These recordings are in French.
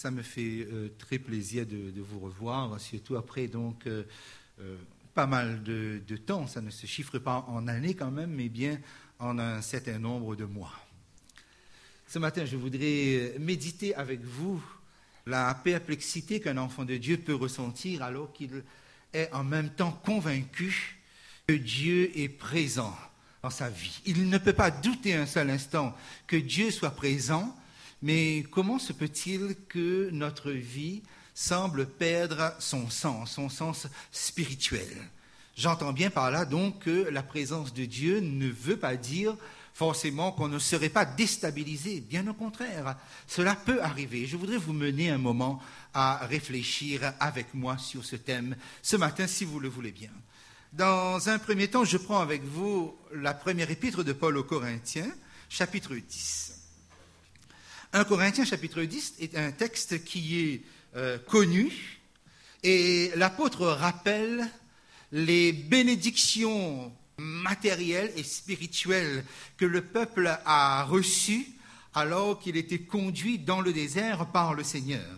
Ça me fait euh, très plaisir de, vous revoir, surtout après donc euh, euh, pas mal de, de, temps. Ça ne se chiffre pas en années quand même, mais bien en un certain nombre de mois. Ce matin, je voudrais méditer avec vous la perplexité qu'un enfant de Dieu peut ressentir alors qu'il est en même temps convaincu que Dieu est présent dans sa vie. Il ne peut pas douter un seul instant que Dieu soit présent, mais comment se peut-il que notre vie semble perdre son sens, son sens spirituel? J'entends bien par là donc que la présence de Dieu ne veut pas dire forcément qu'on ne serait pas déstabilisé. Bien au contraire, cela peut arriver. Je voudrais vous mener un moment à réfléchir avec moi sur ce thème ce matin, si vous le voulez bien. Dans un premier temps, je prends avec vous la première épître de Paul aux Corinthiens, chapitre 10. 1 Corinthiens, chapitre 10 est un texte qui est euh, connu et l'apôtre rappelle les bénédictions matérielles et spirituelles que le peuple a reçues alors qu'il était conduit dans le désert par le Seigneur.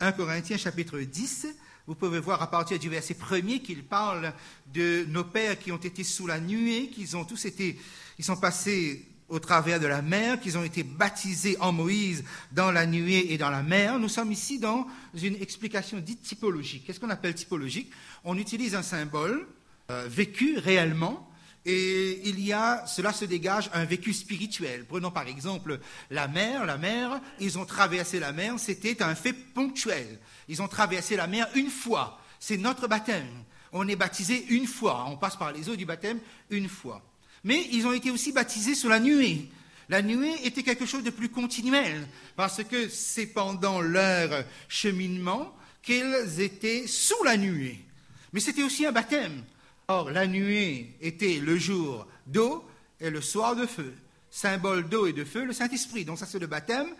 1 Corinthiens chapitre 10, vous pouvez voir à partir du verset premier qu'il parle de nos pères qui ont été sous la nuée, qu'ils ont tous été, ils sont passés au travers de la mer, qu'ils ont été baptisés en Moïse dans la nuée et dans la mer. Nous sommes ici dans une explication dite typologique. Qu'est-ce qu'on appelle typologique? On utilise un symbole euh, vécu réellement et il y a, cela se dégage un vécu spirituel. Prenons par exemple la mer. La mer, ils ont traversé la mer, c'était un fait ponctuel. Ils ont traversé la mer une fois. C'est notre baptême. On est baptisé une fois. On passe par les eaux du baptême une fois. Mais ils ont été aussi baptisés sous la nuée. La nuée était quelque chose de plus continuel, parce que c'est pendant leur cheminement qu'ils étaient sous la nuée. Mais c'était aussi un baptême. Or, la nuée était le jour d'eau et le soir de feu. Symbole d'eau et de feu, le Saint-Esprit. Donc ça, c'est le baptême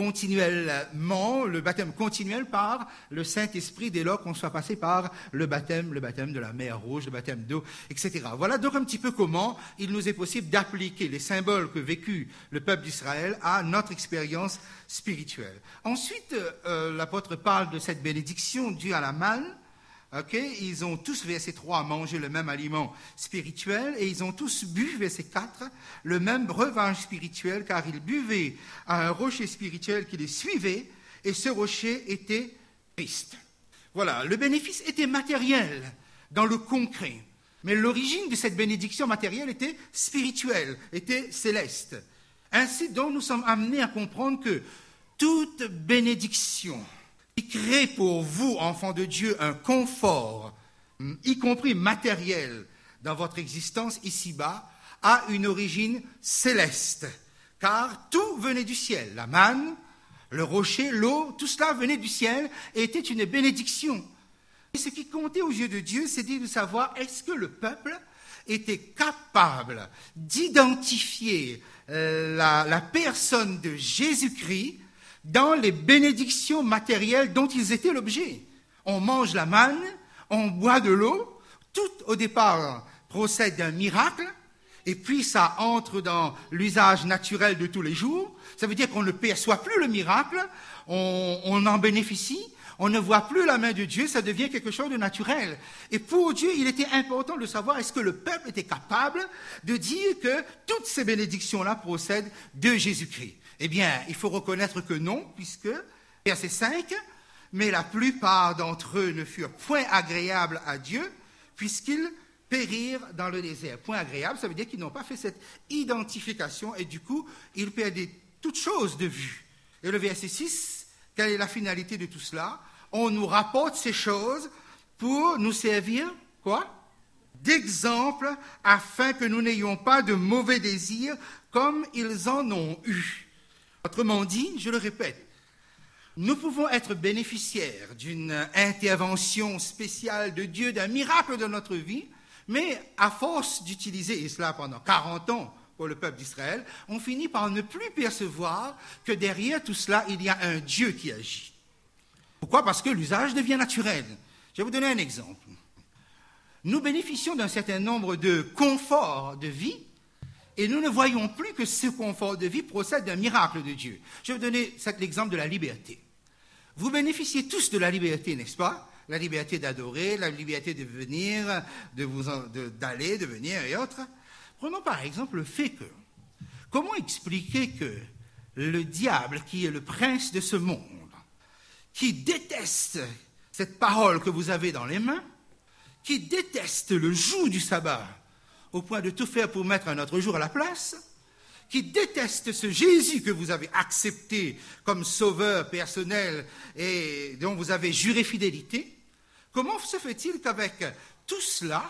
continuellement, le baptême continuel par le Saint-Esprit dès lors qu'on soit passé par le baptême, le baptême de la mer rouge, le baptême d'eau, etc. Voilà donc un petit peu comment il nous est possible d'appliquer les symboles que vécut le peuple d'Israël à notre expérience spirituelle. Ensuite, euh, l'apôtre parle de cette bénédiction due à la manne, ils ont tous, verset 3, mangé le même aliment spirituel et ils ont tous bu, verset 4, le même breuvage spirituel car ils buvaient à un rocher spirituel qui les suivait et ce rocher était Christ. Voilà, le bénéfice était matériel dans le concret, mais l'origine de cette bénédiction matérielle était spirituelle, était céleste. Ainsi donc nous sommes amenés à comprendre que toute bénédiction, crée pour vous, enfants de Dieu, un confort, y compris matériel, dans votre existence ici-bas, a une origine céleste, car tout venait du ciel. La manne, le rocher, l'eau, tout cela venait du ciel et était une bénédiction. Et ce qui comptait aux yeux de Dieu, c'était de savoir est-ce que le peuple était capable d'identifier euh, la personne de Jésus-Christ dans les bénédictions matérielles dont ils étaient l'objet. On mange la manne, on boit de l'eau, tout au départ procède d'un miracle, et puis ça entre dans l'usage naturel de tous les jours. Ça veut dire qu'on ne perçoit plus le miracle, on, en bénéficie, on ne voit plus la main de Dieu, ça devient quelque chose de naturel. Et pour Dieu, il était important de savoir est-ce que le peuple était capable de dire que toutes ces bénédictions-là procèdent de Jésus-Christ. Eh bien, il faut reconnaître que non, puisque, verset 5, mais la plupart d'entre eux ne furent point agréables à Dieu, puisqu'ils périrent dans le désert. Point agréable, ça veut dire qu'ils n'ont pas fait cette identification et du coup, ils perdaient toutes choses de vue. Et le verset 6, quelle est la finalité de tout cela? On nous rapporte ces choses pour nous servir, quoi? D'exemple, afin que nous n'ayons pas de mauvais désirs comme ils en ont eu. Autrement dit, je le répète, nous pouvons être bénéficiaires d'une intervention spéciale de Dieu, d'un miracle dans notre vie, mais à force d'utiliser, cela pendant 40 ans pour le peuple d'Israël, on finit par ne plus percevoir que derrière tout cela, il y a un Dieu qui agit. Pourquoi? Parce que l'usage devient naturel. Je vais vous donner un exemple. Nous bénéficions d'un certain nombre de conforts de vie et nous ne voyons plus que ce confort de vie procède d'un miracle de Dieu. Je vais vous donner l'exemple de la liberté. Vous bénéficiez tous de la liberté, n'est-ce pas? La liberté d'adorer, la liberté de venir, de vous, d'aller, de venir et autres. Prenons par exemple le fait que, comment expliquer que le diable, qui est le prince de ce monde, qui déteste cette parole que vous avez dans les mains, qui déteste le jour du sabbat, au point de tout faire pour mettre un autre jour à la place, qui déteste ce Jésus que vous avez accepté comme sauveur personnel et dont vous avez juré fidélité, comment se fait-il qu'avec tout cela,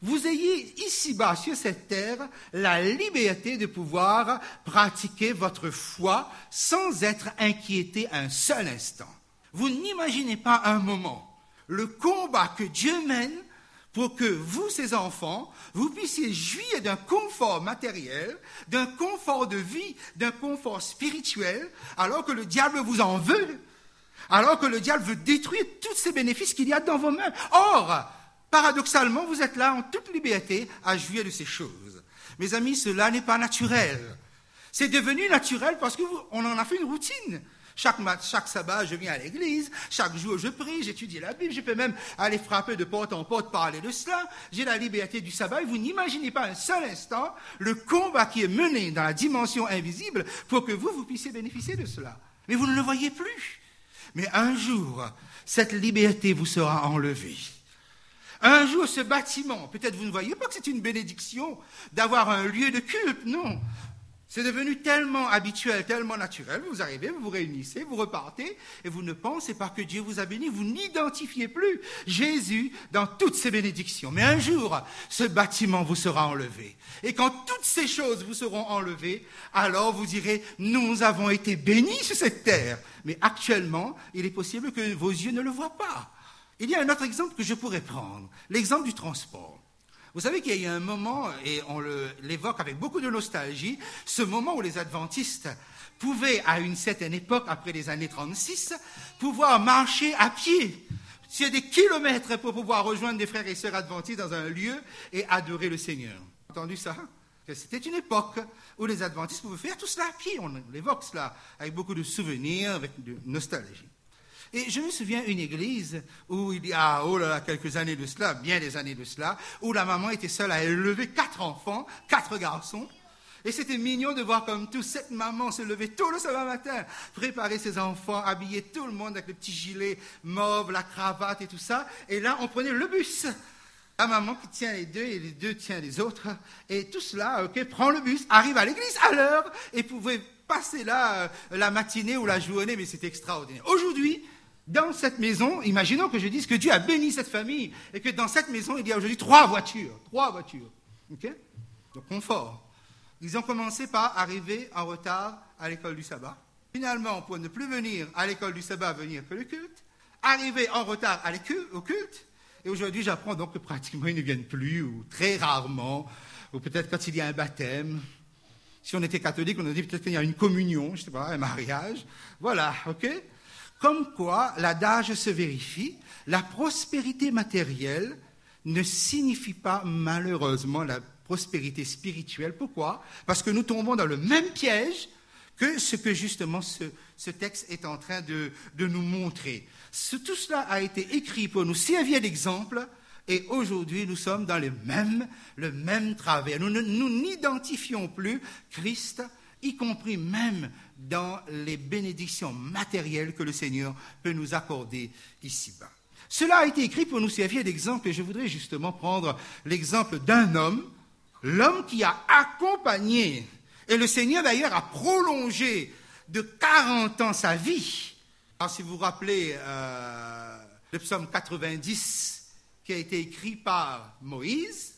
vous ayez ici-bas sur cette terre la liberté de pouvoir pratiquer votre foi sans être inquiété un seul instant? Vous n'imaginez pas un moment le combat que Dieu mène pour que vous, ces enfants, vous puissiez jouir d'un confort matériel, d'un confort de vie, d'un confort spirituel, alors que le diable vous en veut, alors que le diable veut détruire tous ces bénéfices qu'il y a dans vos mains. Or, paradoxalement, vous êtes là en toute liberté à jouir de ces choses. Mes amis, cela n'est pas naturel. C'est devenu naturel parce qu'on en a fait une routine. Chaque, chaque sabbat, je viens à l'église. Chaque jour, je prie, j'étudie la Bible. Je peux même aller frapper de porte en porte, parler de cela. J'ai la liberté du sabbat. Et vous n'imaginez pas un seul instant le combat qui est mené dans la dimension invisible pour que vous, vous puissiez bénéficier de cela. Mais vous ne le voyez plus. Mais un jour, cette liberté vous sera enlevée. Un jour, ce bâtiment, peut-être vous ne voyez pas que c'est une bénédiction d'avoir un lieu de culte, non. C'est devenu tellement habituel, tellement naturel. Vous arrivez, vous vous réunissez, vous repartez, et vous ne pensez pas que Dieu vous a béni. Vous n'identifiez plus Jésus dans toutes ses bénédictions. Mais un jour, ce bâtiment vous sera enlevé. Et quand toutes ces choses vous seront enlevées, alors vous direz, nous avons été bénis sur cette terre. Mais actuellement, il est possible que vos yeux ne le voient pas. Il y a un autre exemple que je pourrais prendre, l'exemple du transport. Vous savez qu'il y a eu un moment, et on l'évoque avec beaucoup de nostalgie, ce moment où les adventistes pouvaient, à une certaine époque, après les années 36, pouvoir marcher à pied sur des kilomètres pour pouvoir rejoindre des frères et sœurs adventistes dans un lieu et adorer le Seigneur. Entendu ça? C'était une époque où les adventistes pouvaient faire tout cela à pied. On évoque cela avec beaucoup de souvenirs, avec de nostalgie. Et je me souviens une église où il y a, oh là quelques années de cela, bien des années de cela, où la maman était seule à élever quatre enfants, quatre garçons. Et c'était mignon de voir comme toute cette maman se levait tôt le samedi matin, préparer ses enfants, habiller tout le monde avec le petit gilet mauve, la cravate et tout ça. Et là, on prenait le bus. La maman qui tient les deux et les deux tient les autres. Et tout cela, ok, prend le bus, arrive à l'église à l'heure et pouvait passer là euh, la matinée ou la journée, mais c'était extraordinaire. Aujourd'hui, dans cette maison, imaginons que je dise que Dieu a béni cette famille et que dans cette maison, il y a aujourd'hui trois voitures. Trois voitures. OK? Donc, confort. Ils ont commencé par arriver en retard à l'école du sabbat. Finalement, pour ne plus venir à l'école du sabbat, venir que le culte. Arriver en retard au culte. Et aujourd'hui, j'apprends donc que pratiquement ils ne viennent plus, ou très rarement, ou peut-être quand il y a un baptême. Si on était catholique, on aurait dit peut-être qu'il y a une communion, je ne sais pas, un mariage. Voilà, ok? Comme quoi l'adage se vérifie, la prospérité matérielle ne signifie pas malheureusement la prospérité spirituelle. Pourquoi? Parce que nous tombons dans le même piège que ce que justement ce, texte est en train de, nous montrer. tout cela a été écrit pour nous servir d'exemple et aujourd'hui nous sommes dans le même, le même travers. Nous n'identifions plus Christ, y compris même dans les bénédictions matérielles que le Seigneur peut nous accorder ici-bas. Cela a été écrit pour nous servir d'exemple et je voudrais justement prendre l'exemple d'un homme, l'homme qui a accompagné, et le Seigneur d'ailleurs a prolongé de 40 ans sa vie. Alors si vous vous rappelez euh, le psaume 90 qui a été écrit par Moïse,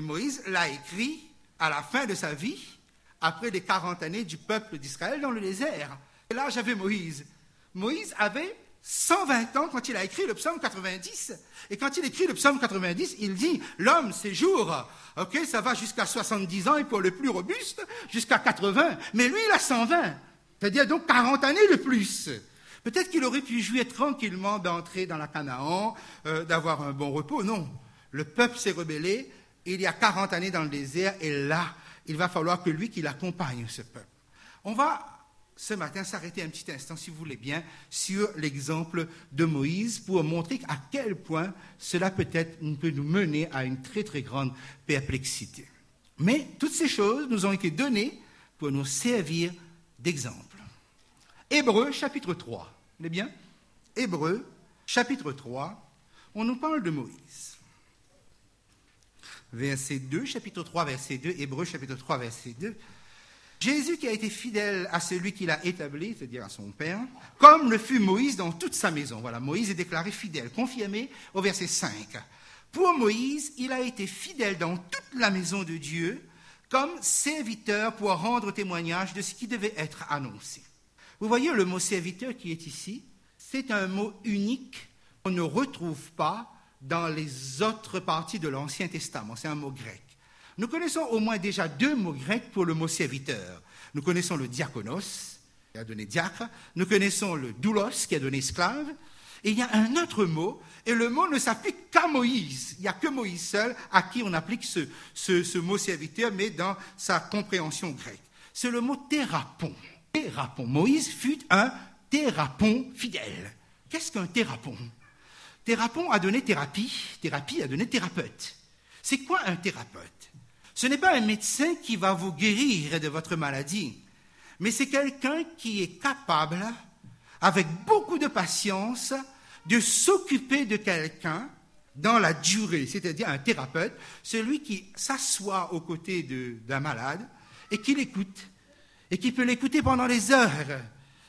Moïse l'a écrit à la fin de sa vie après les 40 années du peuple d'Israël dans le désert. Et là, j'avais Moïse. Moïse avait 120 ans quand il a écrit le psaume 90. Et quand il écrit le psaume 90, il dit, l'homme, c'est jours, ok, ça va jusqu'à 70 ans et pour le plus robuste, jusqu'à 80. Mais lui, il a 120. C'est-à-dire donc 40 années de plus. Peut-être qu'il aurait pu jouir tranquillement d'entrer dans la Canaan, euh, d'avoir un bon repos. Non. Le peuple s'est rebellé. Il y a 40 années dans le désert et là, il va falloir que lui qui l'accompagne, ce peuple. On va ce matin s'arrêter un petit instant, si vous voulez bien, sur l'exemple de Moïse pour montrer à quel point cela peut, être, peut nous mener à une très très grande perplexité. Mais toutes ces choses nous ont été données pour nous servir d'exemple. Hébreu chapitre 3. Vous bien? Hébreu chapitre 3, on nous parle de Moïse. Verset 2, chapitre 3, verset 2, Hébreu chapitre 3, verset 2. Jésus qui a été fidèle à celui qu'il a établi, c'est-à-dire à son Père, comme le fut Moïse dans toute sa maison. Voilà, Moïse est déclaré fidèle, confirmé au verset 5. Pour Moïse, il a été fidèle dans toute la maison de Dieu comme serviteur pour rendre témoignage de ce qui devait être annoncé. Vous voyez le mot serviteur qui est ici, c'est un mot unique qu'on ne retrouve pas dans les autres parties de l'Ancien Testament, c'est un mot grec. Nous connaissons au moins déjà deux mots grecs pour le mot serviteur. Nous connaissons le diakonos, qui a donné diacre, nous connaissons le doulos, qui a donné esclave, et il y a un autre mot, et le mot ne s'applique qu'à Moïse. Il n'y a que Moïse seul à qui on applique ce, ce, mot serviteur, mais dans sa compréhension grecque. C'est le mot thérapon. Thérapon. Moïse fut un thérapon fidèle. Qu'est-ce qu'un thérapon? Thérapon a donné thérapie, thérapie a donné thérapeute. C'est quoi un thérapeute? Ce n'est pas un médecin qui va vous guérir de votre maladie, mais c'est quelqu'un qui est capable, avec beaucoup de patience, de s'occuper de quelqu'un dans la durée, c'est-à-dire un thérapeute, celui qui s'assoit aux côtés d'un malade et qui l'écoute, et qui peut l'écouter pendant des heures,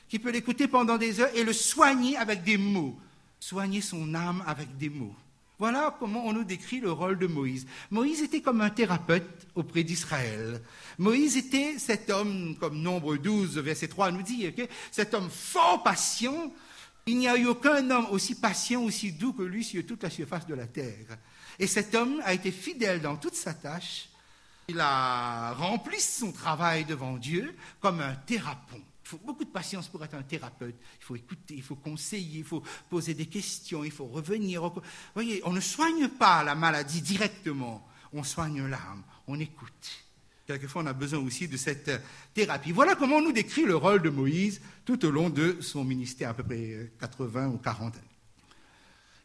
qui peut l'écouter pendant des heures et le soigner avec des mots, soigner son âme avec des mots. Voilà comment on nous décrit le rôle de Moïse. Moïse était comme un thérapeute auprès d'Israël. Moïse était cet homme, comme nombre 12, verset 3 nous dit, cet homme fort patient. Il n'y a eu aucun homme aussi patient, aussi doux que lui sur toute la surface de la terre. Et cet homme a été fidèle dans toute sa tâche. Il a rempli son travail devant Dieu comme un thérapeute faut beaucoup de patience pour être un thérapeute. Il faut écouter, il faut conseiller, il faut poser des questions, il faut revenir. Vous voyez, on ne soigne pas la maladie directement, on soigne l'âme, on écoute. Quelquefois, on a besoin aussi de cette thérapie. Voilà comment on nous décrit le rôle de Moïse tout au long de son ministère, à peu près 80 ou 40 années.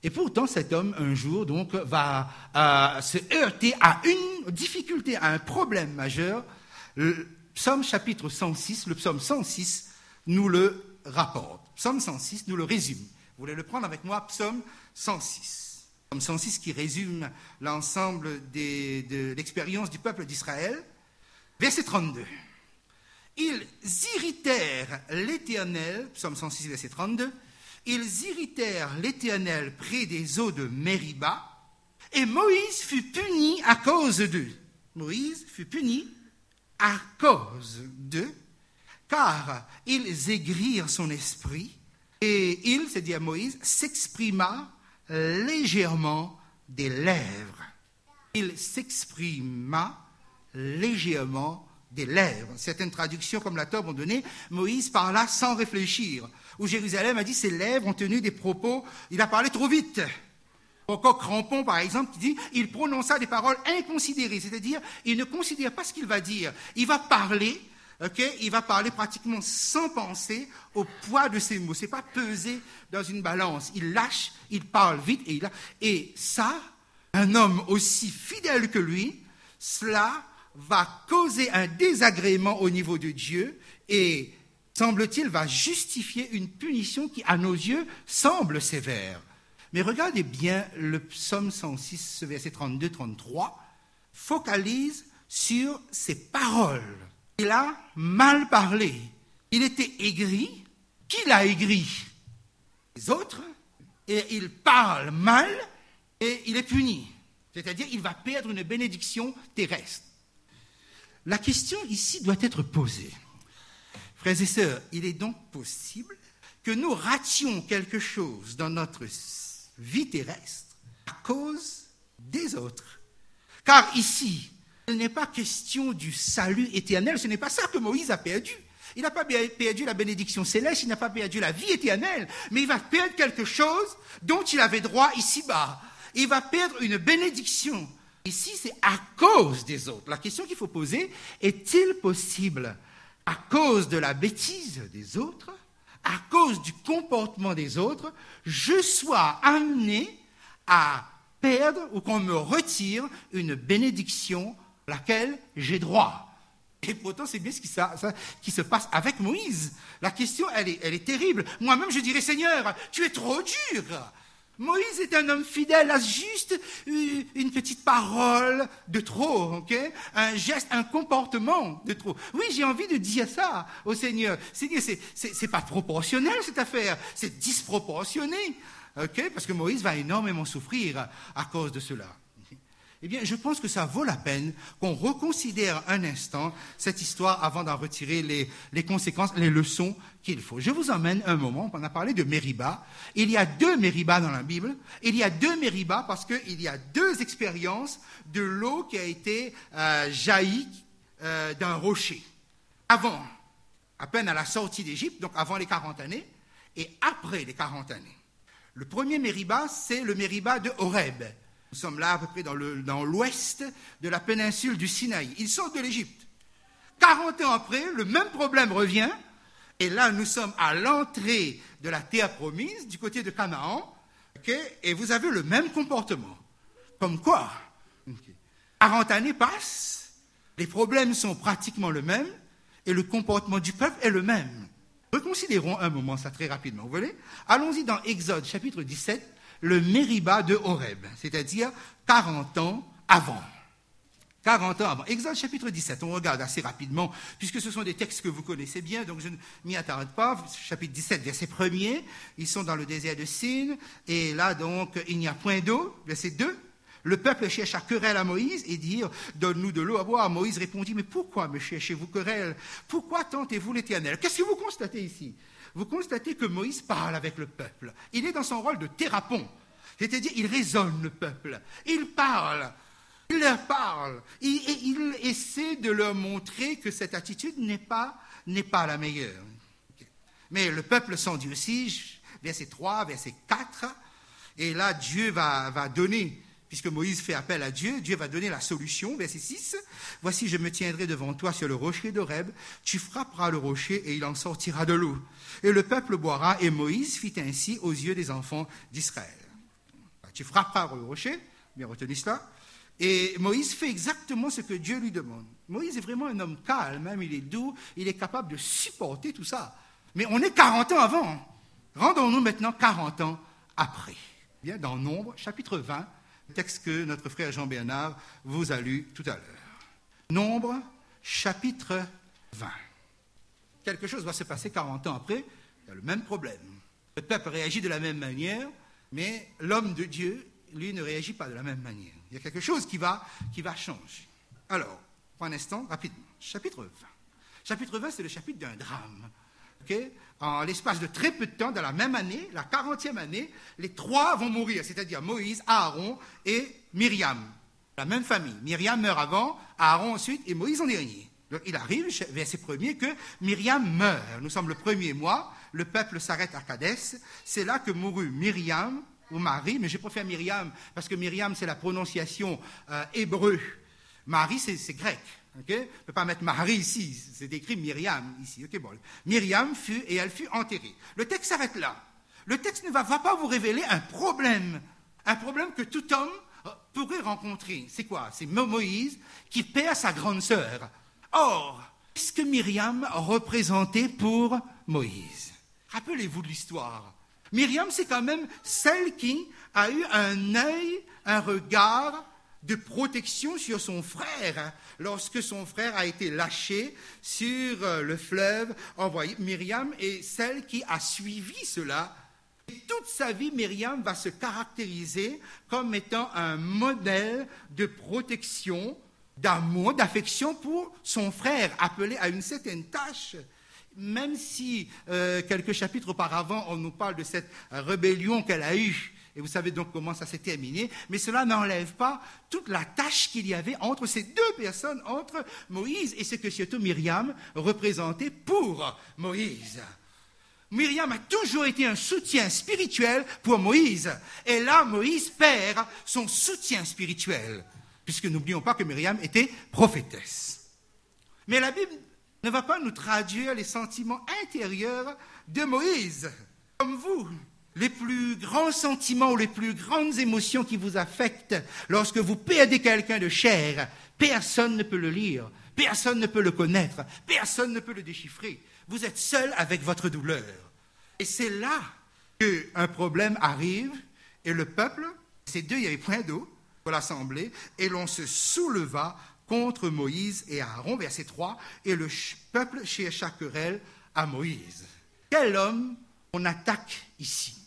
Et pourtant, cet homme, un jour, donc, va euh, se heurter à une difficulté, à un problème majeur. Psaume chapitre 106, le psaume 106 nous le rapporte. Psaume 106 nous le résume. Vous voulez le prendre avec moi? Psaume 106. Psaume 106 qui résume l'ensemble de l'expérience du peuple d'Israël. Verset 32. Ils irritèrent l'Éternel, psaume 106, verset 32, ils irritèrent l'Éternel près des eaux de Mériba, et Moïse fut puni à cause d'eux. Moïse fut puni à cause d'eux, car ils aigrirent son esprit, et il, c'est-à-dire Moïse, s'exprima légèrement des lèvres. Il s'exprima légèrement des lèvres. Certaines traductions comme la Torah ont donné, Moïse parla sans réfléchir. Ou Jérusalem a dit ses lèvres ont tenu des propos, il a parlé trop vite. Encore Crampon, par exemple, qui dit il prononça des paroles inconsidérées, c'est-à-dire il ne considère pas ce qu'il va dire. Il va parler, ok Il va parler pratiquement sans penser au poids de ses mots. C'est pas pesé dans une balance. Il lâche, il parle vite et il Et ça, un homme aussi fidèle que lui, cela va causer un désagrément au niveau de Dieu et semble-t-il va justifier une punition qui, à nos yeux, semble sévère. Mais regardez bien le psaume 106, verset 32-33, focalise sur ses paroles. Il a mal parlé. Il était aigri. Qui l'a aigri? Les autres. Et il parle mal et il est puni. C'est-à-dire il va perdre une bénédiction terrestre. La question ici doit être posée. Frères et sœurs, il est donc possible que nous rations quelque chose dans notre vie terrestre à cause des autres. Car ici, il n'est pas question du salut éternel, ce n'est pas ça que Moïse a perdu. Il n'a pas perdu la bénédiction céleste, il n'a pas perdu la vie éternelle, mais il va perdre quelque chose dont il avait droit ici-bas. Il va perdre une bénédiction. Ici, c'est à cause des autres. La question qu'il faut poser, est-il possible à cause de la bêtise des autres, à cause du comportement des autres, je sois amené à perdre ou qu'on me retire une bénédiction à laquelle j'ai droit. Et pourtant, c'est bien ce qui, se passe avec Moïse. La question, elle est, elle est terrible. Moi-même, je dirais, Seigneur, tu es trop dur. Moïse est un homme fidèle à juste une petite parole de trop, ok? Un geste, un comportement de trop. Oui, j'ai envie de dire ça au Seigneur. Seigneur, c'est, pas proportionnel cette affaire, c'est disproportionné, ok? Parce que Moïse va énormément souffrir à cause de cela. Eh bien, je pense que ça vaut la peine qu'on reconsidère un instant cette histoire avant d'en retirer les, conséquences, les leçons qu'il faut. Je vous emmène un moment, on a parlé de Mériba. Il y a deux Mériba dans la Bible. Il y a deux Mériba parce qu'il y a deux expériences de l'eau qui a été euh, jaillie euh, d'un rocher. Avant, à peine à la sortie d'Égypte, donc avant les 40 années, et après les 40 années. Le premier Mériba, c'est le Mériba de Horeb nous sommes là à peu près dans l'ouest de la péninsule du Sinaï. Ils sortent de l'Égypte. 40 ans après, le même problème revient. Et là, nous sommes à l'entrée de la terre promise, du côté de Canaan. et vous avez le même comportement. Comme quoi 40 années passent, les problèmes sont pratiquement les mêmes, et le comportement du peuple est le même. Reconsidérons un moment ça très rapidement. Vous voyez Allons-y dans Exode chapitre 17, le Mériba de Horeb, c'est-à-dire 40 ans avant. 40 ans avant. Exode chapitre 17, on regarde assez rapidement, puisque ce sont des textes que vous connaissez bien, donc je ne m'y attarde pas. Chapitre 17, verset 1er, ils sont dans le désert de Sin, et là donc il n'y a point d'eau. Verset 2, le peuple cherche à querelle à Moïse et dire Donne-nous de l'eau à boire. Moïse répondit Mais pourquoi me cherchez-vous querelle? Pourquoi tentez-vous l'Éternel? Qu'est-ce que vous constatez ici? Vous constatez que Moïse parle avec le peuple. Il est dans son rôle de thérapon. C'est-à-dire, il raisonne le peuple. Il parle. Il leur parle. Et, il essaie de leur montrer que cette attitude n'est pas, n'est pas la meilleure. Mais le peuple s'endurcit, verset 3, verset 4. Et là, Dieu va, va donner puisque Moïse fait appel à Dieu, Dieu va donner la solution, verset 6. Voici, je me tiendrai devant toi sur le rocher d'Horeb, tu frapperas le rocher et il en sortira de l'eau. Et le peuple boira, et Moïse fit ainsi aux yeux des enfants d'Israël. Tu frapperas le rocher, bien retenu cela. Et Moïse fait exactement ce que Dieu lui demande. Moïse est vraiment un homme calme, même il est doux, il est capable de supporter tout ça. Mais on est 40 ans avant. Rendons-nous maintenant 40 ans après. Bien, dans Nombre, chapitre 20, texte que notre frère Jean Bernard vous a lu tout à l'heure. Nombre, chapitre 20. Quelque chose va se passer 40 ans après, il y a le même problème. Le peuple réagit de la même manière, mais l'homme de Dieu, lui, ne réagit pas de la même manière. Il y a quelque chose qui va, qui va changer. Alors, pour un instant, rapidement, chapitre 20. Chapitre 20, c'est le chapitre d'un drame en l'espace de très peu de temps, dans la même année, la 40e année, les trois vont mourir, c'est-à-dire Moïse, Aaron et Myriam. La même famille. Myriam meurt avant, Aaron ensuite et Moïse en dernier. Donc il arrive, verset premier, que Myriam meurt. Nous sommes le premier mois, le peuple s'arrête à Cadès. C'est là que mourut Myriam, ou Marie, mais je préfère Myriam, parce que Myriam, c'est la prononciation euh, hébreu. Marie, c'est grec. On ne peut pas mettre Marie ici, c'est écrit Myriam ici. bon. Myriam fut et elle fut enterrée. Le texte s'arrête là. Le texte ne va, pas vous révéler un problème, un problème que tout homme euh, pourrait rencontrer. C'est quoi? C'est Moïse qui perd sa grande sœur. Or, qu'est-ce que Myriam représentait pour Moïse? Rappelez-vous de l'histoire. Myriam, c'est quand même celle qui a eu un œil, un regard de protection sur son frère hein, lorsque son frère a été lâché sur euh, le fleuve envoyé. Myriam est celle qui a suivi cela. Et toute sa vie, Myriam va se caractériser comme étant un modèle de protection, d'amour, d'affection pour son frère, appelé à une certaine tâche. Même si euh, quelques chapitres auparavant, on nous parle de cette rébellion qu'elle a eue et vous savez donc comment ça s'est terminé. Mais cela n'enlève pas toute la tâche qu'il y avait entre ces deux personnes, entre Moïse et ce que surtout Myriam représentait pour Moïse. Myriam a toujours été un soutien spirituel pour Moïse. Et là, Moïse perd son soutien spirituel. Puisque n'oublions pas que Myriam était prophétesse. Mais la Bible ne va pas nous traduire les sentiments intérieurs de Moïse. Comme vous, les plus grands sentiments ou les plus grandes émotions qui vous affectent lorsque vous perdez quelqu'un de cher, personne ne peut le lire, personne ne peut le connaître, personne ne peut le déchiffrer. Vous êtes seul avec votre douleur. Et c'est là qu'un problème arrive et le peuple, ces deux, il y avait plein d'eau l'assemblée, et l'on se souleva contre Moïse et Aaron, verset 3, et le peuple chercha querelle à Moïse. Quel homme on attaque ici?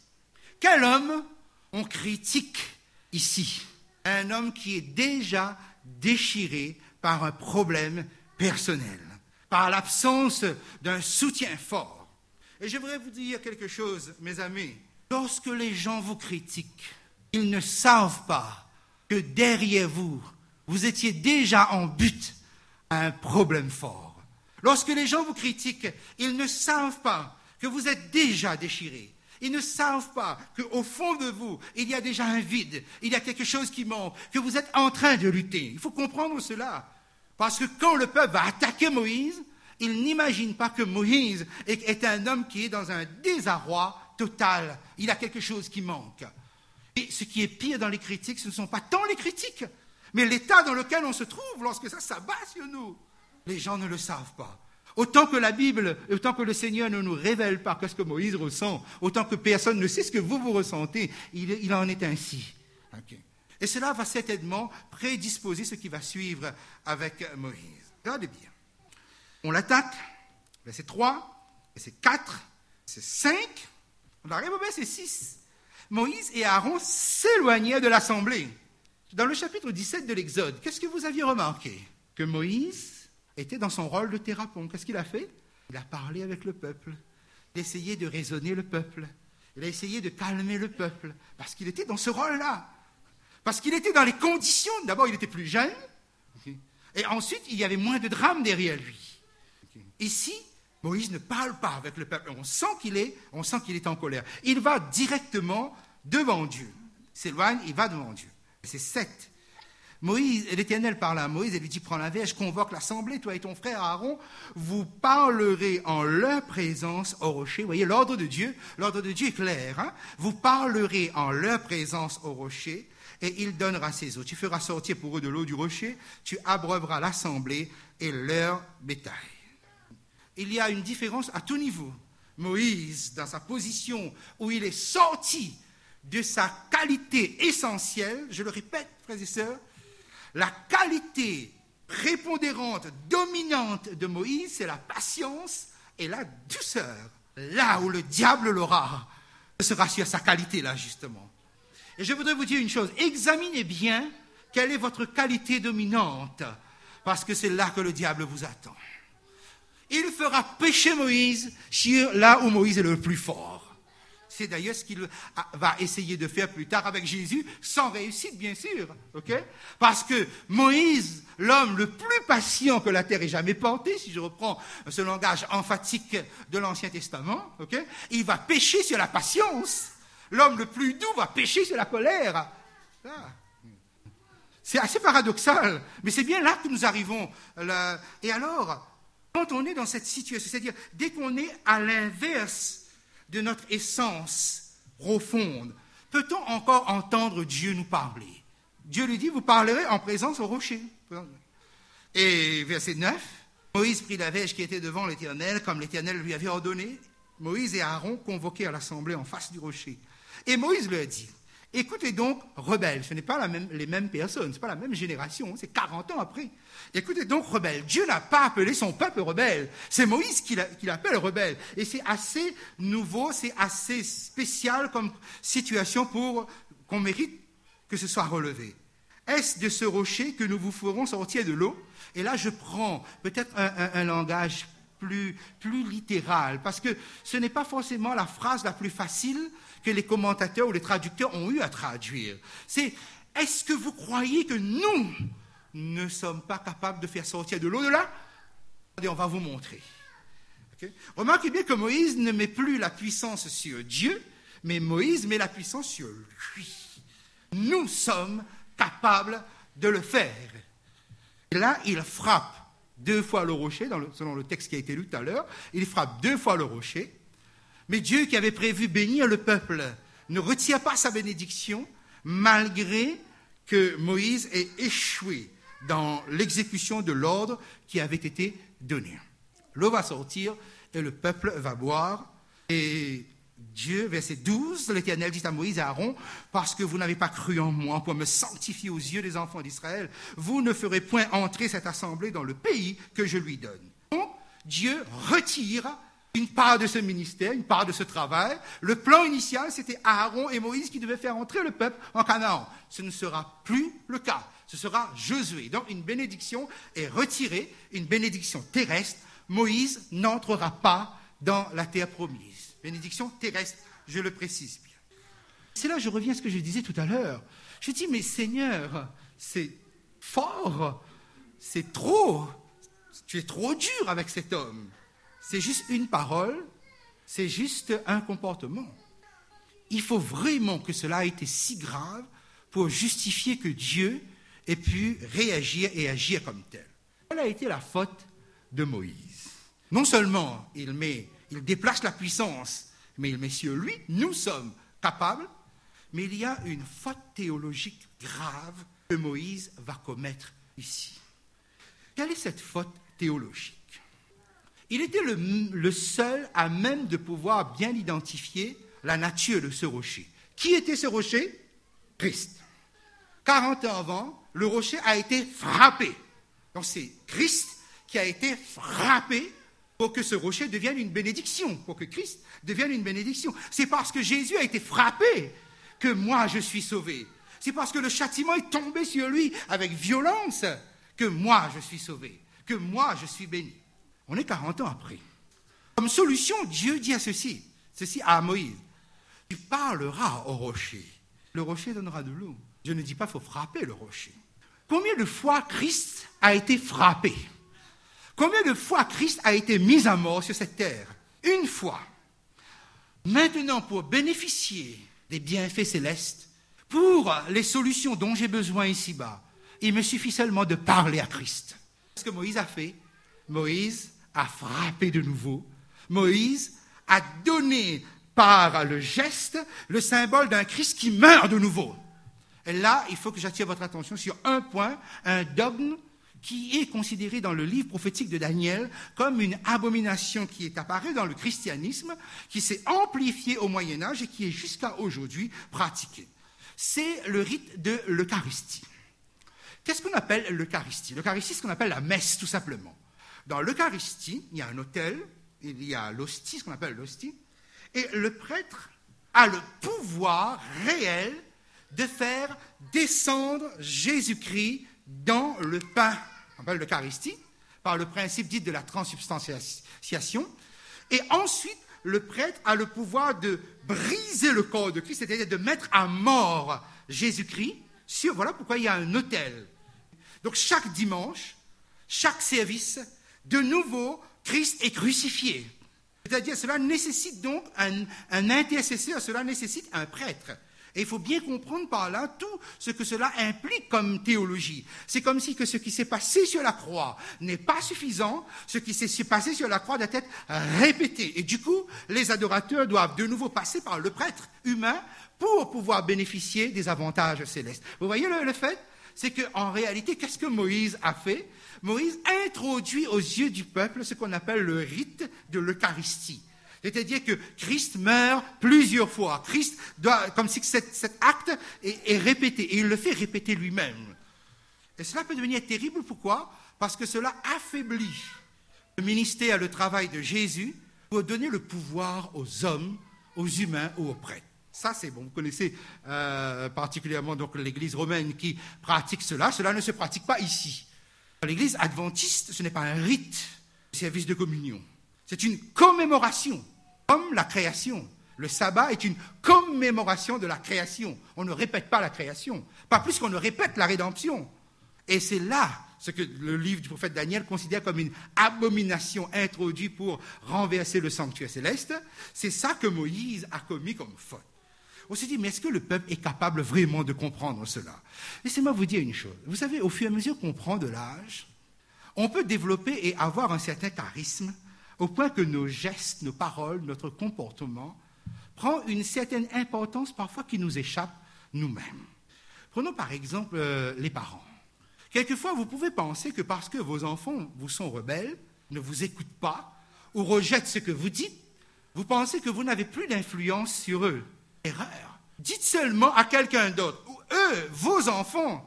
Quel homme on critique ici? Un homme qui est déjà déchiré par un problème personnel, par l'absence d'un soutien fort. Et je voudrais vous dire quelque chose, mes amis. Lorsque les gens vous critiquent, ils ne savent pas que derrière vous, vous étiez déjà en but à un problème fort. Lorsque les gens vous critiquent, ils ne savent pas que vous êtes déjà déchiré. Ils ne savent pas qu'au fond de vous, il y a déjà un vide, il y a quelque chose qui manque, que vous êtes en train de lutter. Il faut comprendre cela. Parce que quand le peuple va attaquer Moïse, il n'imagine pas que Moïse est un homme qui est dans un désarroi total. Il a quelque chose qui manque. Et ce qui est pire dans les critiques, ce ne sont pas tant les critiques, mais l'état dans lequel on se trouve lorsque ça s'abat sur nous, les gens ne le savent pas. Autant que la Bible, autant que le Seigneur ne nous révèle pas ce que Moïse ressent, autant que personne ne sait ce que vous vous ressentez, il, en est ainsi. Et cela va certainement prédisposer ce qui va suivre avec Moïse. Regardez bien. On l'attaque, verset 3, verset 4, verset 5, on arrive au verset 6. Moïse et Aaron s'éloignaient de l'assemblée. Dans le chapitre 17 de l'Exode, qu'est-ce que vous aviez remarqué? Que Moïse était dans son rôle de thérapon. Qu'est-ce qu'il a fait? Il a parlé avec le peuple. Il a essayé de raisonner le peuple. Il a essayé de calmer le peuple. Parce qu'il était dans ce rôle-là. Parce qu'il était dans les conditions. D'abord, il était plus jeune. Et ensuite, il y avait moins de drame derrière lui. Ici, Moïse ne parle pas avec le peuple. On sent qu'il est, on sent qu'il est en colère. Il va directement devant Dieu. S'éloigne, il va devant Dieu. C'est 7. Moïse, l'Éternel parle à Moïse et lui dit, prends la verge, convoque l'assemblée, toi et ton frère Aaron, vous parlerez en leur présence au rocher. Vous voyez, l'ordre de Dieu, l'ordre de Dieu est clair. Hein. vous parlerez en leur présence au rocher et il donnera ses eaux. Tu feras sortir pour eux de l'eau du rocher, tu abreuveras l'assemblée et leur bétail. Il y a une différence à tout niveau. Moïse, dans sa position où il est sorti de sa qualité essentielle, je le répète, frères et sœurs, la qualité prépondérante, dominante de Moïse, c'est la patience et la douceur. Là où le diable l'aura, sera sur sa qualité, là, justement. Et je voudrais vous dire une chose, examinez bien quelle est votre qualité dominante, parce que c'est là que le diable vous attend. Il fera pécher Moïse sur là où Moïse est le plus fort. C'est d'ailleurs ce qu'il va essayer de faire plus tard avec Jésus, sans réussite, bien sûr. Parce que Moïse, l'homme le plus patient que la terre ait jamais porté, si je reprends ce langage emphatique de l'Ancien Testament, il va pécher sur la patience. L'homme le plus doux va pécher sur la colère. Ah. C'est assez paradoxal, mais c'est bien là que nous arrivons. Et alors, quand on est dans cette situation, c'est-à-dire dès qu'on est à l'inverse de notre essence profonde, peut-on encore entendre Dieu nous parler? Dieu lui dit, vous parlerez en présence au rocher. Et verset 9, Moïse prit la verge qui était devant l'Éternel, comme l'Éternel lui avait ordonné. Moïse et Aaron convoquèrent l'assemblée en face du rocher. Et Moïse leur dit, Écoutez donc, rebelles, ce n'est pas les mêmes personnes, ce n'est pas la même génération, c'est 40 ans après. Écoutez donc, rebelles, Dieu n'a pas appelé son peuple rebelle, c'est Moïse qui l'appelle rebelle. Et c'est assez nouveau, c'est assez spécial comme situation pour qu'on mérite que ce soit relevé. Est-ce de ce rocher que nous vous ferons sortir de l'eau? Et là, je prends peut-être un, langage plus, plus littéral, parce que ce n'est pas forcément la phrase la plus facile que les commentateurs ou les traducteurs ont eu à traduire. C'est est-ce que vous croyez que nous ne sommes pas capables de faire sortir de l'eau de là On va vous montrer. Remarquez bien que Moïse ne met plus la puissance sur Dieu, mais Moïse met la puissance sur lui. Nous sommes capables de le faire. Et là, il frappe deux fois le rocher, selon le texte qui a été lu tout à l'heure. Il frappe deux fois le rocher. Mais Dieu qui avait prévu bénir le peuple ne retient pas sa bénédiction malgré que Moïse ait échoué dans l'exécution de l'ordre qui avait été donné. L'eau va sortir et le peuple va boire. Et Dieu, verset 12, l'Éternel dit à Moïse et Aaron, parce que vous n'avez pas cru en moi pour me sanctifier aux yeux des enfants d'Israël, vous ne ferez point entrer cette assemblée dans le pays que je lui donne. Donc, Dieu retire une part de ce ministère, une part de ce travail. Le plan initial, c'était Aaron et Moïse qui devaient faire entrer le peuple en Canaan. Ce ne sera plus le cas. Ce sera Josué. Donc une bénédiction est retirée, une bénédiction terrestre. Moïse n'entrera pas dans la terre promise. Bénédiction terrestre, je le précise bien. C'est là que je reviens à ce que je disais tout à l'heure. Je dis, mais Seigneur, c'est fort, c'est trop, tu es trop dur avec cet homme. C'est juste une parole, c'est juste un comportement. Il faut vraiment que cela ait été si grave pour justifier que Dieu ait pu réagir et agir comme tel. Quelle a été la faute de Moïse? Non seulement il, met, il déplace la puissance, mais il met sur lui, nous sommes capables, mais il y a une faute théologique grave que Moïse va commettre ici. Quelle est cette faute théologique? Il était le, seul à même de pouvoir bien identifier la nature de ce rocher. Qui était ce rocher? Christ. 40 ans avant, le rocher a été frappé. Donc c'est Christ qui a été frappé pour que ce rocher devienne une bénédiction, pour que Christ devienne une bénédiction. C'est parce que Jésus a été frappé que moi je suis sauvé. C'est parce que le châtiment est tombé sur lui avec violence que moi je suis sauvé, que moi je suis béni. On est 40 ans après. Comme solution, Dieu dit à ceci, ceci à Moïse. Tu parleras au rocher. Le rocher donnera de l'eau. Je ne dis pas faut frapper le rocher. Combien de fois Christ a été frappé? Combien de fois Christ a été mis à mort sur cette terre? Une fois. Maintenant, pour bénéficier des bienfaits célestes, pour les solutions dont j'ai besoin ici-bas, il me suffit seulement de parler à Christ. Ce que Moïse a fait, Moïse a frappé de nouveau. Moïse a donné par le geste le symbole d'un Christ qui meurt de nouveau. Et là, il faut que j'attire votre attention sur un point, un dogme qui est considéré dans le livre prophétique de Daniel comme une abomination qui est apparue dans le christianisme, qui s'est amplifiée au Moyen Âge et qui est jusqu'à aujourd'hui pratiquée. C'est le rite de l'Eucharistie. Qu'est-ce qu'on appelle l'Eucharistie? L'Eucharistie, c'est ce qu'on appelle la messe, tout simplement. Dans l'Eucharistie, il y a un autel, il y a l'hostie, ce qu'on appelle l'hostie, et le prêtre a le pouvoir réel de faire descendre Jésus-Christ dans le pain, on appelle l'Eucharistie, par le principe dit de la transubstantiation. Et ensuite, le prêtre a le pouvoir de briser le corps de Christ, c'est-à-dire de mettre à mort Jésus-Christ. Sur, voilà pourquoi il y a un autel. Donc chaque dimanche, chaque service de nouveau, Christ est crucifié. C'est-à-dire, cela nécessite donc un, intercesseur, cela nécessite un prêtre. Et il faut bien comprendre par là tout ce que cela implique comme théologie. C'est comme si que ce qui s'est passé sur la croix n'est pas suffisant, ce qui s'est passé sur la croix doit être répété. Et du coup, les adorateurs doivent de nouveau passer par le prêtre humain pour pouvoir bénéficier des avantages célestes. Vous voyez le, le fait? C'est qu'en réalité, qu'est-ce que Moïse a fait? Moïse introduit aux yeux du peuple ce qu'on appelle le rite de l'Eucharistie. C'est-à-dire que Christ meurt plusieurs fois. Christ doit, comme si cet, acte est, répété, et il le fait répéter lui-même. Et cela peut devenir terrible, pourquoi? Parce que cela affaiblit le ministère, le travail de Jésus pour donner le pouvoir aux hommes, aux humains ou aux prêtres. Ça, c'est bon. Vous connaissez euh, particulièrement donc l'Église romaine qui pratique cela. Cela ne se pratique pas ici. L'église adventiste, ce n'est pas un rite de service de communion. C'est une commémoration, comme la création. Le sabbat est une commémoration de la création. On ne répète pas la création, pas plus qu'on ne répète la rédemption. Et c'est là ce que le livre du prophète Daniel considère comme une abomination introduite pour renverser le sanctuaire céleste. C'est ça que Moïse a commis comme faute. On se dit, mais est-ce que le peuple est capable vraiment de comprendre cela? Laissez-moi vous dire une chose. Vous savez, au fur et à mesure qu'on prend de l'âge, on peut développer et avoir un certain charisme au point que nos gestes, nos paroles, notre comportement prend une certaine importance parfois qui nous échappe nous-mêmes. Prenons par exemple euh, les parents. Quelquefois, vous pouvez penser que parce que vos enfants vous sont rebelles, ne vous écoutent pas ou rejettent ce que vous dites, vous pensez que vous n'avez plus d'influence sur eux. Erreur. Dites seulement à quelqu'un d'autre, eux, vos enfants,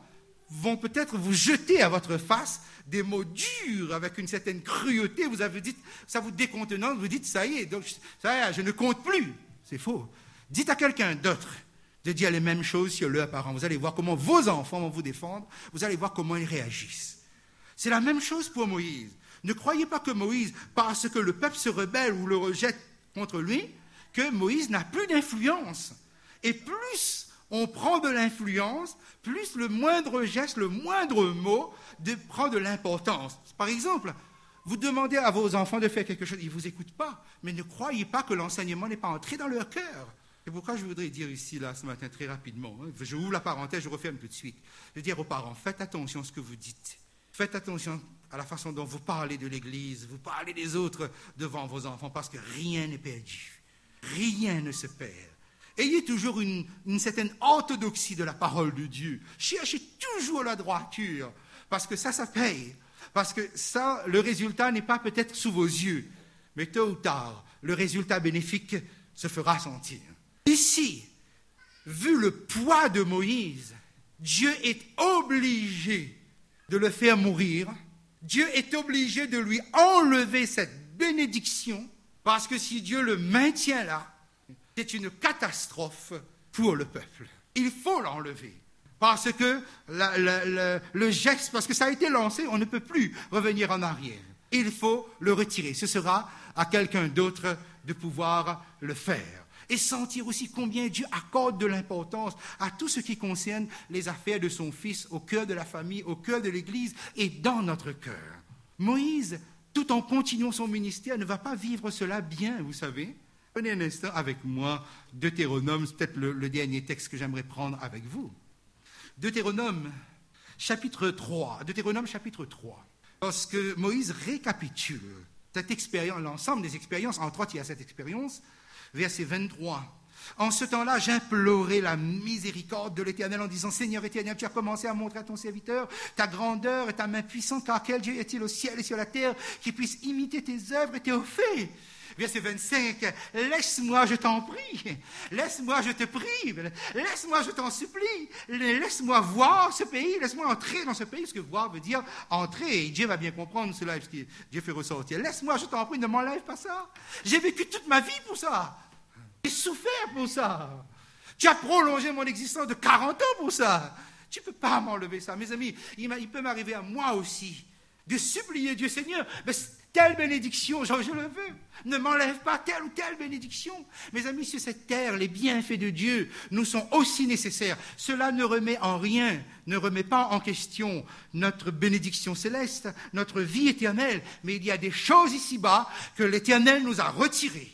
vont peut-être vous jeter à votre face des mots durs avec une certaine cruauté. Vous avez dit, ça vous décontenance, vous dites, ça y est, donc, ça y est, je ne compte plus. C'est faux. Dites à quelqu'un d'autre de dire les mêmes choses sur leurs parents. Vous allez voir comment vos enfants vont vous défendre. Vous allez voir comment ils réagissent. C'est la même chose pour Moïse. Ne croyez pas que Moïse, parce que le peuple se rebelle ou le rejette contre lui, que Moïse n'a plus d'influence. Et plus on prend de l'influence, plus le moindre geste, le moindre mot prend de l'importance. Par exemple, vous demandez à vos enfants de faire quelque chose, ils ne vous écoutent pas, mais ne croyez pas que l'enseignement n'est pas entré dans leur cœur. C'est pourquoi je voudrais dire ici, là, ce matin, très rapidement, hein, je ouvre la parenthèse, je referme tout de suite. Je veux dire aux parents, faites attention à ce que vous dites. Faites attention à la façon dont vous parlez de l'Église, vous parlez des autres devant vos enfants, parce que rien n'est perdu. Rien ne se perd. Ayez toujours une, certaine orthodoxie de la parole de Dieu. Cherchez toujours la droiture, parce que ça, ça paye. Parce que ça, le résultat n'est pas peut-être sous vos yeux, mais tôt ou tard, le résultat bénéfique se fera sentir. Ici, vu le poids de Moïse, Dieu est obligé de le faire mourir. Dieu est obligé de lui enlever cette bénédiction, parce que si Dieu le maintient là, c'est une catastrophe pour le peuple. Il faut l'enlever. Parce que le geste, parce que ça a été lancé, on ne peut plus revenir en arrière. Il faut le retirer. Ce sera à quelqu'un d'autre de pouvoir le faire. Et sentir aussi combien Dieu accorde de l'importance à tout ce qui concerne les affaires de son Fils au cœur de la famille, au cœur de l'Église et dans notre cœur. Moïse, tout en continuant son ministère, ne va pas vivre cela bien, vous savez. Prenez un instant avec moi Deutéronome, c'est peut-être le, dernier texte que j'aimerais prendre avec vous. Deutéronome, chapitre 3. Deutéronome, chapitre 3. Lorsque Moïse récapitule cette expérience, l'ensemble des expériences, entre autres, il y a cette expérience, verset 23. En ce temps-là, j'implorais la miséricorde de l'Éternel en disant, Seigneur éternel, tu as commencé à montrer à ton serviteur ta grandeur et ta main puissante, car quel Dieu est-il au ciel et sur la terre qui puisse imiter tes œuvres et tes faits Verset 25, laisse-moi, je t'en prie, laisse-moi, je te prie, laisse-moi, je t'en supplie, laisse-moi voir ce pays, laisse-moi entrer dans ce pays, ce que voir veut dire entrer, et Dieu va bien comprendre cela, parce que Dieu fait ressortir. Laisse-moi, je t'en prie, ne m'enlève pas ça. J'ai vécu toute ma vie pour ça. J'ai souffert pour ça. Tu as prolongé mon existence de 40 ans pour ça. Tu ne peux pas m'enlever ça. Mes amis, il, peut m'arriver à moi aussi de supplier Dieu, Seigneur, mais telle bénédiction, je, le veux. Ne m'enlève pas telle ou telle bénédiction. Mes amis, sur cette terre, les bienfaits de Dieu nous sont aussi nécessaires. Cela ne remet en rien, ne remet pas en question notre bénédiction céleste, notre vie éternelle. Mais il y a des choses ici-bas que l'Éternel nous a retirées.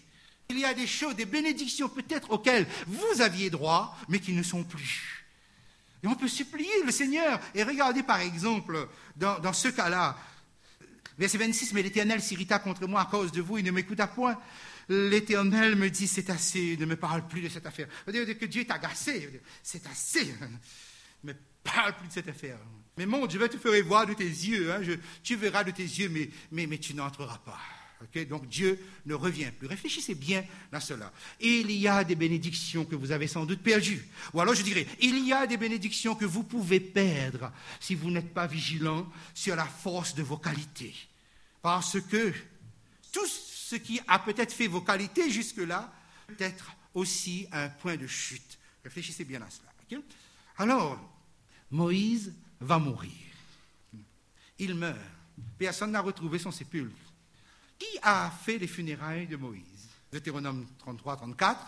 Il y a des choses, des bénédictions peut-être auxquelles vous aviez droit, mais qui ne sont plus. Et on peut supplier le Seigneur. Et regardez par exemple, dans, ce cas-là, Verset 26, mais l'Éternel s'irrita contre moi à cause de vous, il ne m'écouta point. L'Éternel me dit, c'est assez, ne me parle plus de cette affaire. Dire que Dieu est agacé, c'est assez, ne me parle plus de cette affaire. Mais mon, je vais te faire voir de tes yeux, hein. tu verras de tes yeux, mais tu n'entreras pas. Donc Dieu ne revient plus. Réfléchissez bien à cela. Il y a des bénédictions que vous avez sans doute perdues. Ou alors je dirais, il y a des bénédictions que vous pouvez perdre si vous n'êtes pas vigilant sur la force de vos qualités. Parce que tout ce qui a peut-être fait vos qualités jusque-là peut être aussi un point de chute. Réfléchissez bien à cela. Alors, Moïse va mourir. Il meurt. Personne n'a retrouvé son sépulcre. Qui a fait les funérailles de Moïse? Deutéronome 33, 34,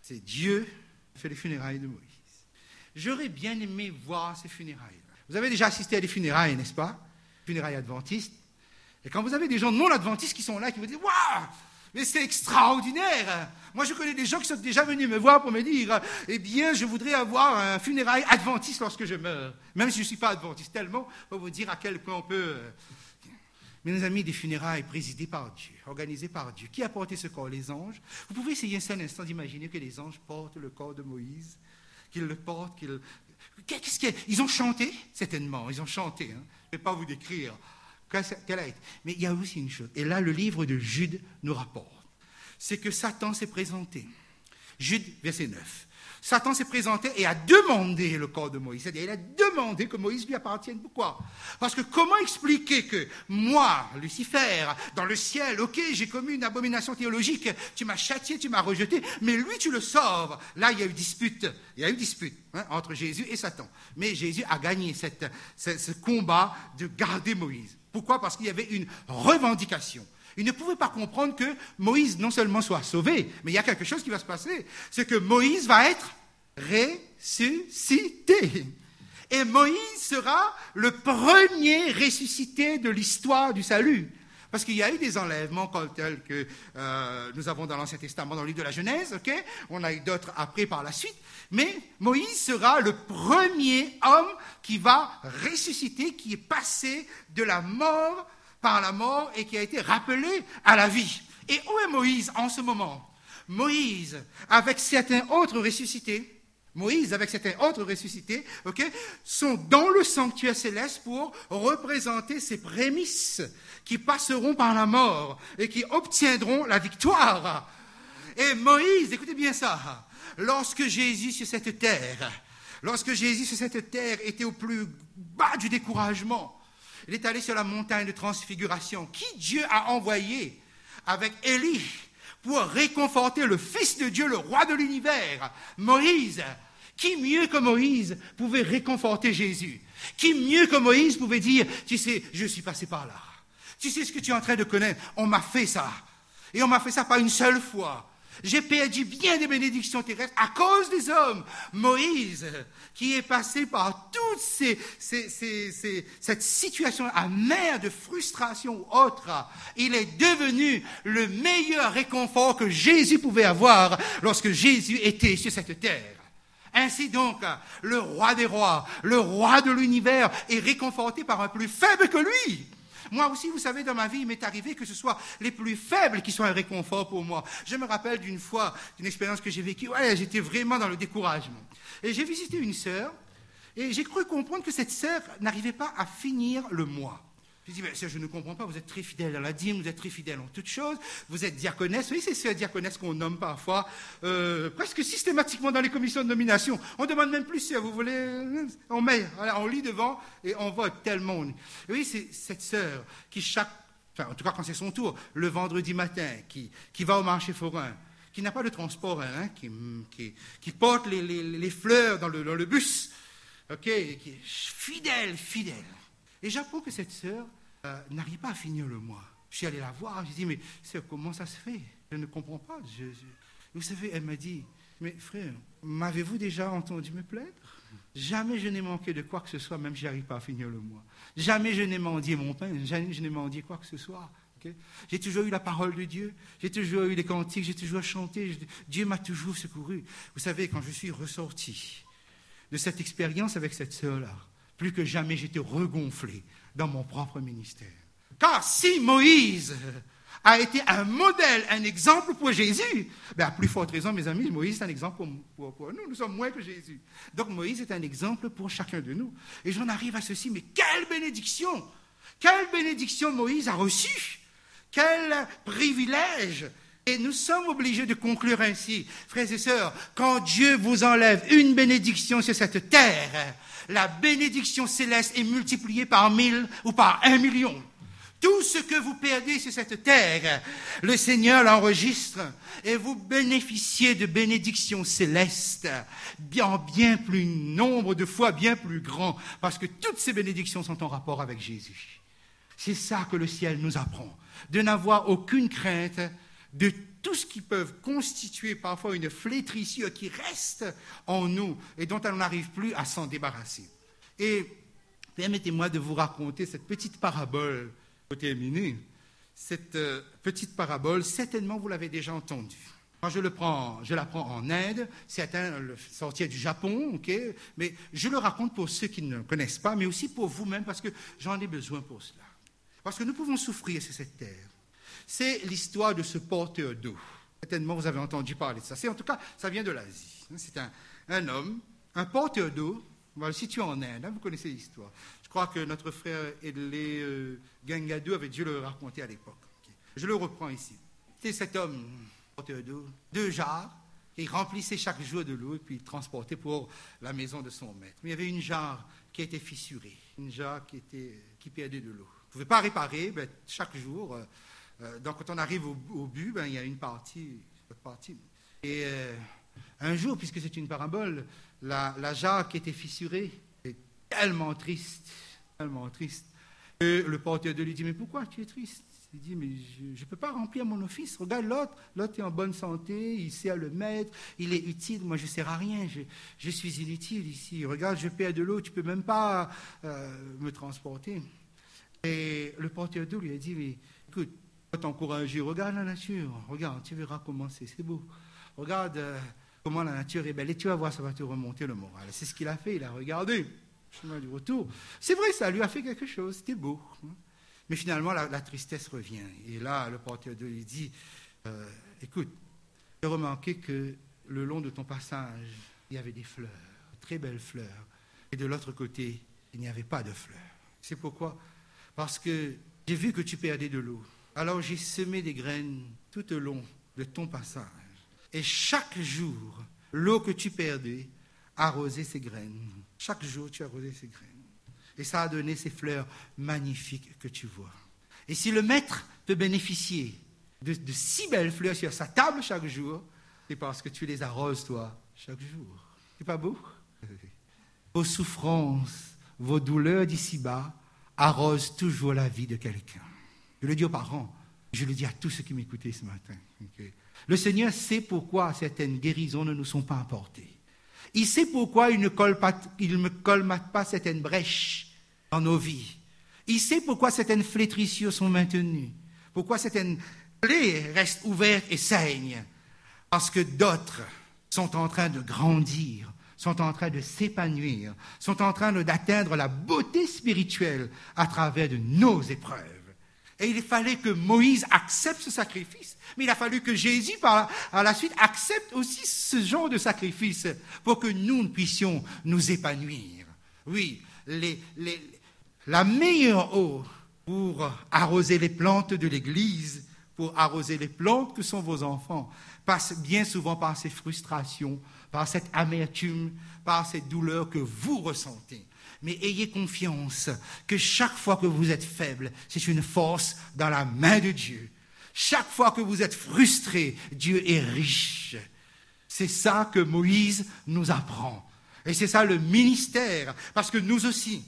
c'est Dieu qui fait les funérailles de Moïse. J'aurais bien aimé voir ces funérailles. Vous avez déjà assisté à des funérailles, n'est-ce pas? Funérailles adventistes. Et quand vous avez des gens non adventistes qui sont là, qui vous disent Waouh mais c'est extraordinaire. Moi, je connais des gens qui sont déjà venus me voir pour me dire, eh bien, je voudrais avoir un funérail adventiste lorsque je meurs. Même si je ne suis pas adventiste tellement, pour vous dire à quel point on peut. Mes amis, des funérailles présidées par Dieu, organisées par Dieu. Qui a porté ce corps Les anges. Vous pouvez essayer un seul instant d'imaginer que les anges portent le corps de Moïse, qu'ils le portent, qu'ils... Qu'est-ce qu'ils Ils ont chanté, certainement, ils ont chanté. Hein. Je ne vais pas vous décrire quelle a été. Mais il y a aussi une chose, et là le livre de Jude nous rapporte, c'est que Satan s'est présenté. Jude, verset 9. Satan s'est présenté et a demandé le corps de Moïse. C'est-à-dire, il a demandé que Moïse lui appartienne. Pourquoi? Parce que comment expliquer que moi, Lucifer, dans le ciel, ok, j'ai commis une abomination théologique, tu m'as châtié, tu m'as rejeté, mais lui, tu le sauves. Là, il y a eu dispute. Il y a eu dispute hein, entre Jésus et Satan. Mais Jésus a gagné ce combat de garder Moïse. Pourquoi? Parce qu'il y avait une revendication. Il ne pouvait pas comprendre que Moïse non seulement soit sauvé, mais il y a quelque chose qui va se passer. C'est que Moïse va être ressuscité. Et Moïse sera le premier ressuscité de l'histoire du salut. Parce qu'il y a eu des enlèvements tels que euh, nous avons dans l'Ancien Testament, dans le livre de la Genèse, ok? On a eu d'autres après par la suite, mais Moïse sera le premier homme qui va ressusciter, qui est passé de la mort par la mort et qui a été rappelé à la vie. Et où est Moïse en ce moment? Moïse, avec certains autres ressuscités, Moïse, avec certains autres ressuscités, sont dans le sanctuaire céleste pour représenter ces prémices qui passeront par la mort et qui obtiendront la victoire. Et Moïse, écoutez bien ça, lorsque Jésus sur cette terre, lorsque Jésus sur cette terre était au plus bas du découragement, il est allé sur la montagne de transfiguration, qui Dieu a envoyé avec Élie pour réconforter le Fils de Dieu, le roi de l'univers, Moïse. Qui mieux que Moïse pouvait réconforter Jésus? Qui mieux que Moïse pouvait dire, tu sais, je suis passé par là. Tu sais ce que tu es en train de connaître On m'a fait ça. Et on m'a fait ça pas une seule fois. J'ai perdu bien des bénédictions terrestres à cause des hommes. Moïse, qui est passé par toute ces, cette situation amère de frustration ou autre, il est devenu le meilleur réconfort que Jésus pouvait avoir lorsque Jésus était sur cette terre. Ainsi donc, le roi des rois, le roi de l'univers est réconforté par un plus faible que lui. Moi aussi, vous savez, dans ma vie, il m'est arrivé que ce soit les plus faibles qui soient un réconfort pour moi. Je me rappelle d'une fois, d'une expérience que j'ai vécue, j'étais vraiment dans le découragement. Et j'ai visité une sœur, et j'ai cru comprendre que cette sœur n'arrivait pas à finir le mois. Je dis, je ne comprends pas, vous êtes très fidèle à la dîme, vous êtes très fidèle en toutes choses, vous êtes diaconesse. Oui, c'est ce diaconesse qu'on nomme parfois, euh, presque systématiquement dans les commissions de nomination. On demande même plus si vous voulez, on met, on lit devant et on vote tellement. Oui, c'est cette sœur qui chaque, enfin, en tout cas quand c'est son tour, le vendredi matin, qui, qui va au marché forain, qui n'a pas de transport, hein, qui, qui, qui, porte les, les, fleurs dans le, le, bus, ok, qui est fidèle, fidèle. Et j'apprends que cette sœur euh, n'arrive pas à finir le mois. Je suis allé la voir, je dit, mais comment ça se fait? Je ne comprends pas. Vous savez, elle m'a dit, mais frère, m'avez-vous déjà entendu me plaindre? Jamais je n'ai manqué de quoi que ce soit, même si je n'arrive pas à finir le mois. Jamais je n'ai mendié mon pain, jamais je n'ai mendié quoi que ce soit. j'ai toujours eu la parole de Dieu, j'ai toujours eu les cantiques, j'ai toujours chanté, Dieu m'a toujours secouru. Vous savez, quand je suis ressorti de cette expérience avec cette sœur-là, plus que jamais j'étais regonflé dans mon propre ministère. Car si Moïse a été un modèle, un exemple pour Jésus, ben à plus forte raison, mes amis, Moïse est un exemple pour, pour, nous. Nous sommes moins que Jésus. Donc Moïse est un exemple pour chacun de nous. Et j'en arrive à ceci, mais quelle bénédiction Quelle bénédiction Moïse a reçue Quel privilège et nous sommes obligés de conclure ainsi, frères et sœurs, quand Dieu vous enlève une bénédiction sur cette terre, la bénédiction céleste est multipliée par mille ou par un million. Tout ce que vous perdez sur cette terre, le Seigneur l'enregistre et vous bénéficiez de bénédictions célestes, bien, bien plus nombre de fois, bien plus grand, parce que toutes ces bénédictions sont en rapport avec Jésus. C'est ça que le ciel nous apprend, de n'avoir aucune crainte de tout ce qui peut constituer parfois une flétrissure qui reste en nous et dont on n'arrive plus à s'en débarrasser. Et permettez-moi de vous raconter cette petite parabole pour terminer. Cette euh, petite parabole, certainement vous l'avez déjà entendue. Quand je, le la prends en Inde, certains le sortir du Japon, mais je le raconte pour ceux qui ne connaissent pas, mais aussi pour vous-même, parce que j'en ai besoin pour cela. Parce que nous pouvons souffrir sur cette terre. C'est l'histoire de ce porteur d'eau. Certainement, vous avez entendu parler de ça. C'est en tout cas, ça vient de l'Asie. C'est un, homme, un porteur d'eau. On va le en Inde. Hein, vous connaissez l'histoire. Je crois que notre frère Edley euh, avait dû le raconter à l'époque. Je le reprends ici. C'est cet homme, porteur d'eau, deux jarres. Il remplissait chaque jour de l'eau et puis il transportait pour la maison de son maître. Mais il y avait une jarre qui était fissurée, une jarre qui, était, qui perdait de l'eau. Vous ne pouvez pas réparer, ben, chaque jour. Euh, euh, donc quand on arrive au, but, ben, il y a une partie. Une partie. Et euh, un jour, puisque c'est une parabole, la, la jarre qui était fissurée est tellement triste, tellement triste, que le porteur de lui dit, mais pourquoi tu es triste? Il dit, mais je ne peux pas remplir mon office. Regarde l'autre, l'autre est en bonne santé, il à le mettre, il est utile, moi je ne sers à rien, je, suis inutile ici. Regarde, je perds de l'eau, tu ne peux même pas euh, me transporter. Et le porteur d'eau lui a dit, mais écoute, t'encourager, regarde la nature, regarde, tu verras comment c'est, c'est beau. Regarde euh, comment la nature est belle, et tu vas voir, ça va te remonter le moral. C'est ce qu'il a fait, il a regardé, chemin du retour. C'est vrai, ça lui a fait quelque chose, c'était beau. Mais finalement, la, tristesse revient. Et là, le porteur de lui dit, euh, écoute, j'ai remarqué que le long de ton passage, il y avait des fleurs, très belles fleurs. Et de l'autre côté, il n'y avait pas de fleurs. C'est pourquoi? Parce que j'ai vu que tu perdais de l'eau. Alors j'ai semé des graines tout au long de ton passage. Et chaque jour, l'eau que tu perdais arrosait ces graines. Chaque jour, tu arrosais ces graines. Et ça a donné ces fleurs magnifiques que tu vois. Et si le maître peut bénéficier de, si belles fleurs sur sa table chaque jour, c'est parce que tu les arroses, toi, chaque jour. C'est pas beau? Vos souffrances, vos douleurs d'ici-bas arrosent toujours la vie de quelqu'un. Je le dis aux parents, je le dis à tous ceux qui m'écoutaient ce matin. Le Seigneur sait pourquoi certaines guérisons ne nous sont pas apportées. Il sait pourquoi il ne, colmate pas certaines brèches dans nos vies. Il sait pourquoi certaines flétrissures sont maintenues, pourquoi certaines plaies restent ouvertes et saignent. Parce que d'autres sont en train de grandir, sont en train de s'épanouir, sont en train d'atteindre la beauté spirituelle à travers de nos épreuves. Et il fallait que Moïse accepte ce sacrifice. Mais il a fallu que Jésus, par la suite, accepte aussi ce genre de sacrifice pour que nous puissions nous épanouir. Oui, la meilleure eau pour arroser les plantes de l'Église, pour arroser les plantes que sont vos enfants, passe bien souvent par ces frustrations, par cette amertume, par cette douleur que vous ressentez. Mais ayez confiance que chaque fois que vous êtes faible, c'est une force dans la main de Dieu. Chaque fois que vous êtes frustré, Dieu est riche. C'est ça que Moïse nous apprend. Et c'est ça le ministère. Parce que nous aussi,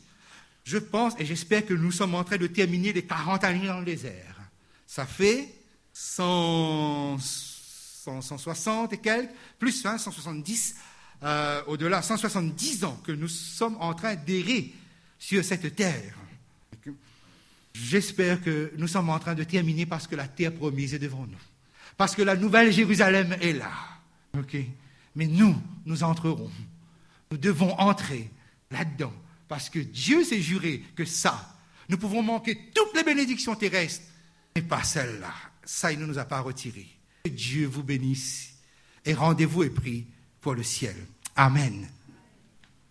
je pense et j'espère que nous sommes en train de terminer les 40 années dans le désert. Ça fait 160 et quelques, plus 170 euh, au-delà, 170 ans que nous sommes en train d'errer sur cette terre. J'espère que nous sommes en train de terminer parce que la terre promise est devant nous. Parce que la nouvelle Jérusalem est là. Mais nous, nous entrerons. Nous devons entrer là-dedans. Parce que Dieu s'est juré que ça, nous pouvons manquer toutes les bénédictions terrestres, mais pas celle-là. Ça, il ne nous a pas retiré. Que Dieu vous bénisse. Et rendez-vous est pris pour le ciel. Amen.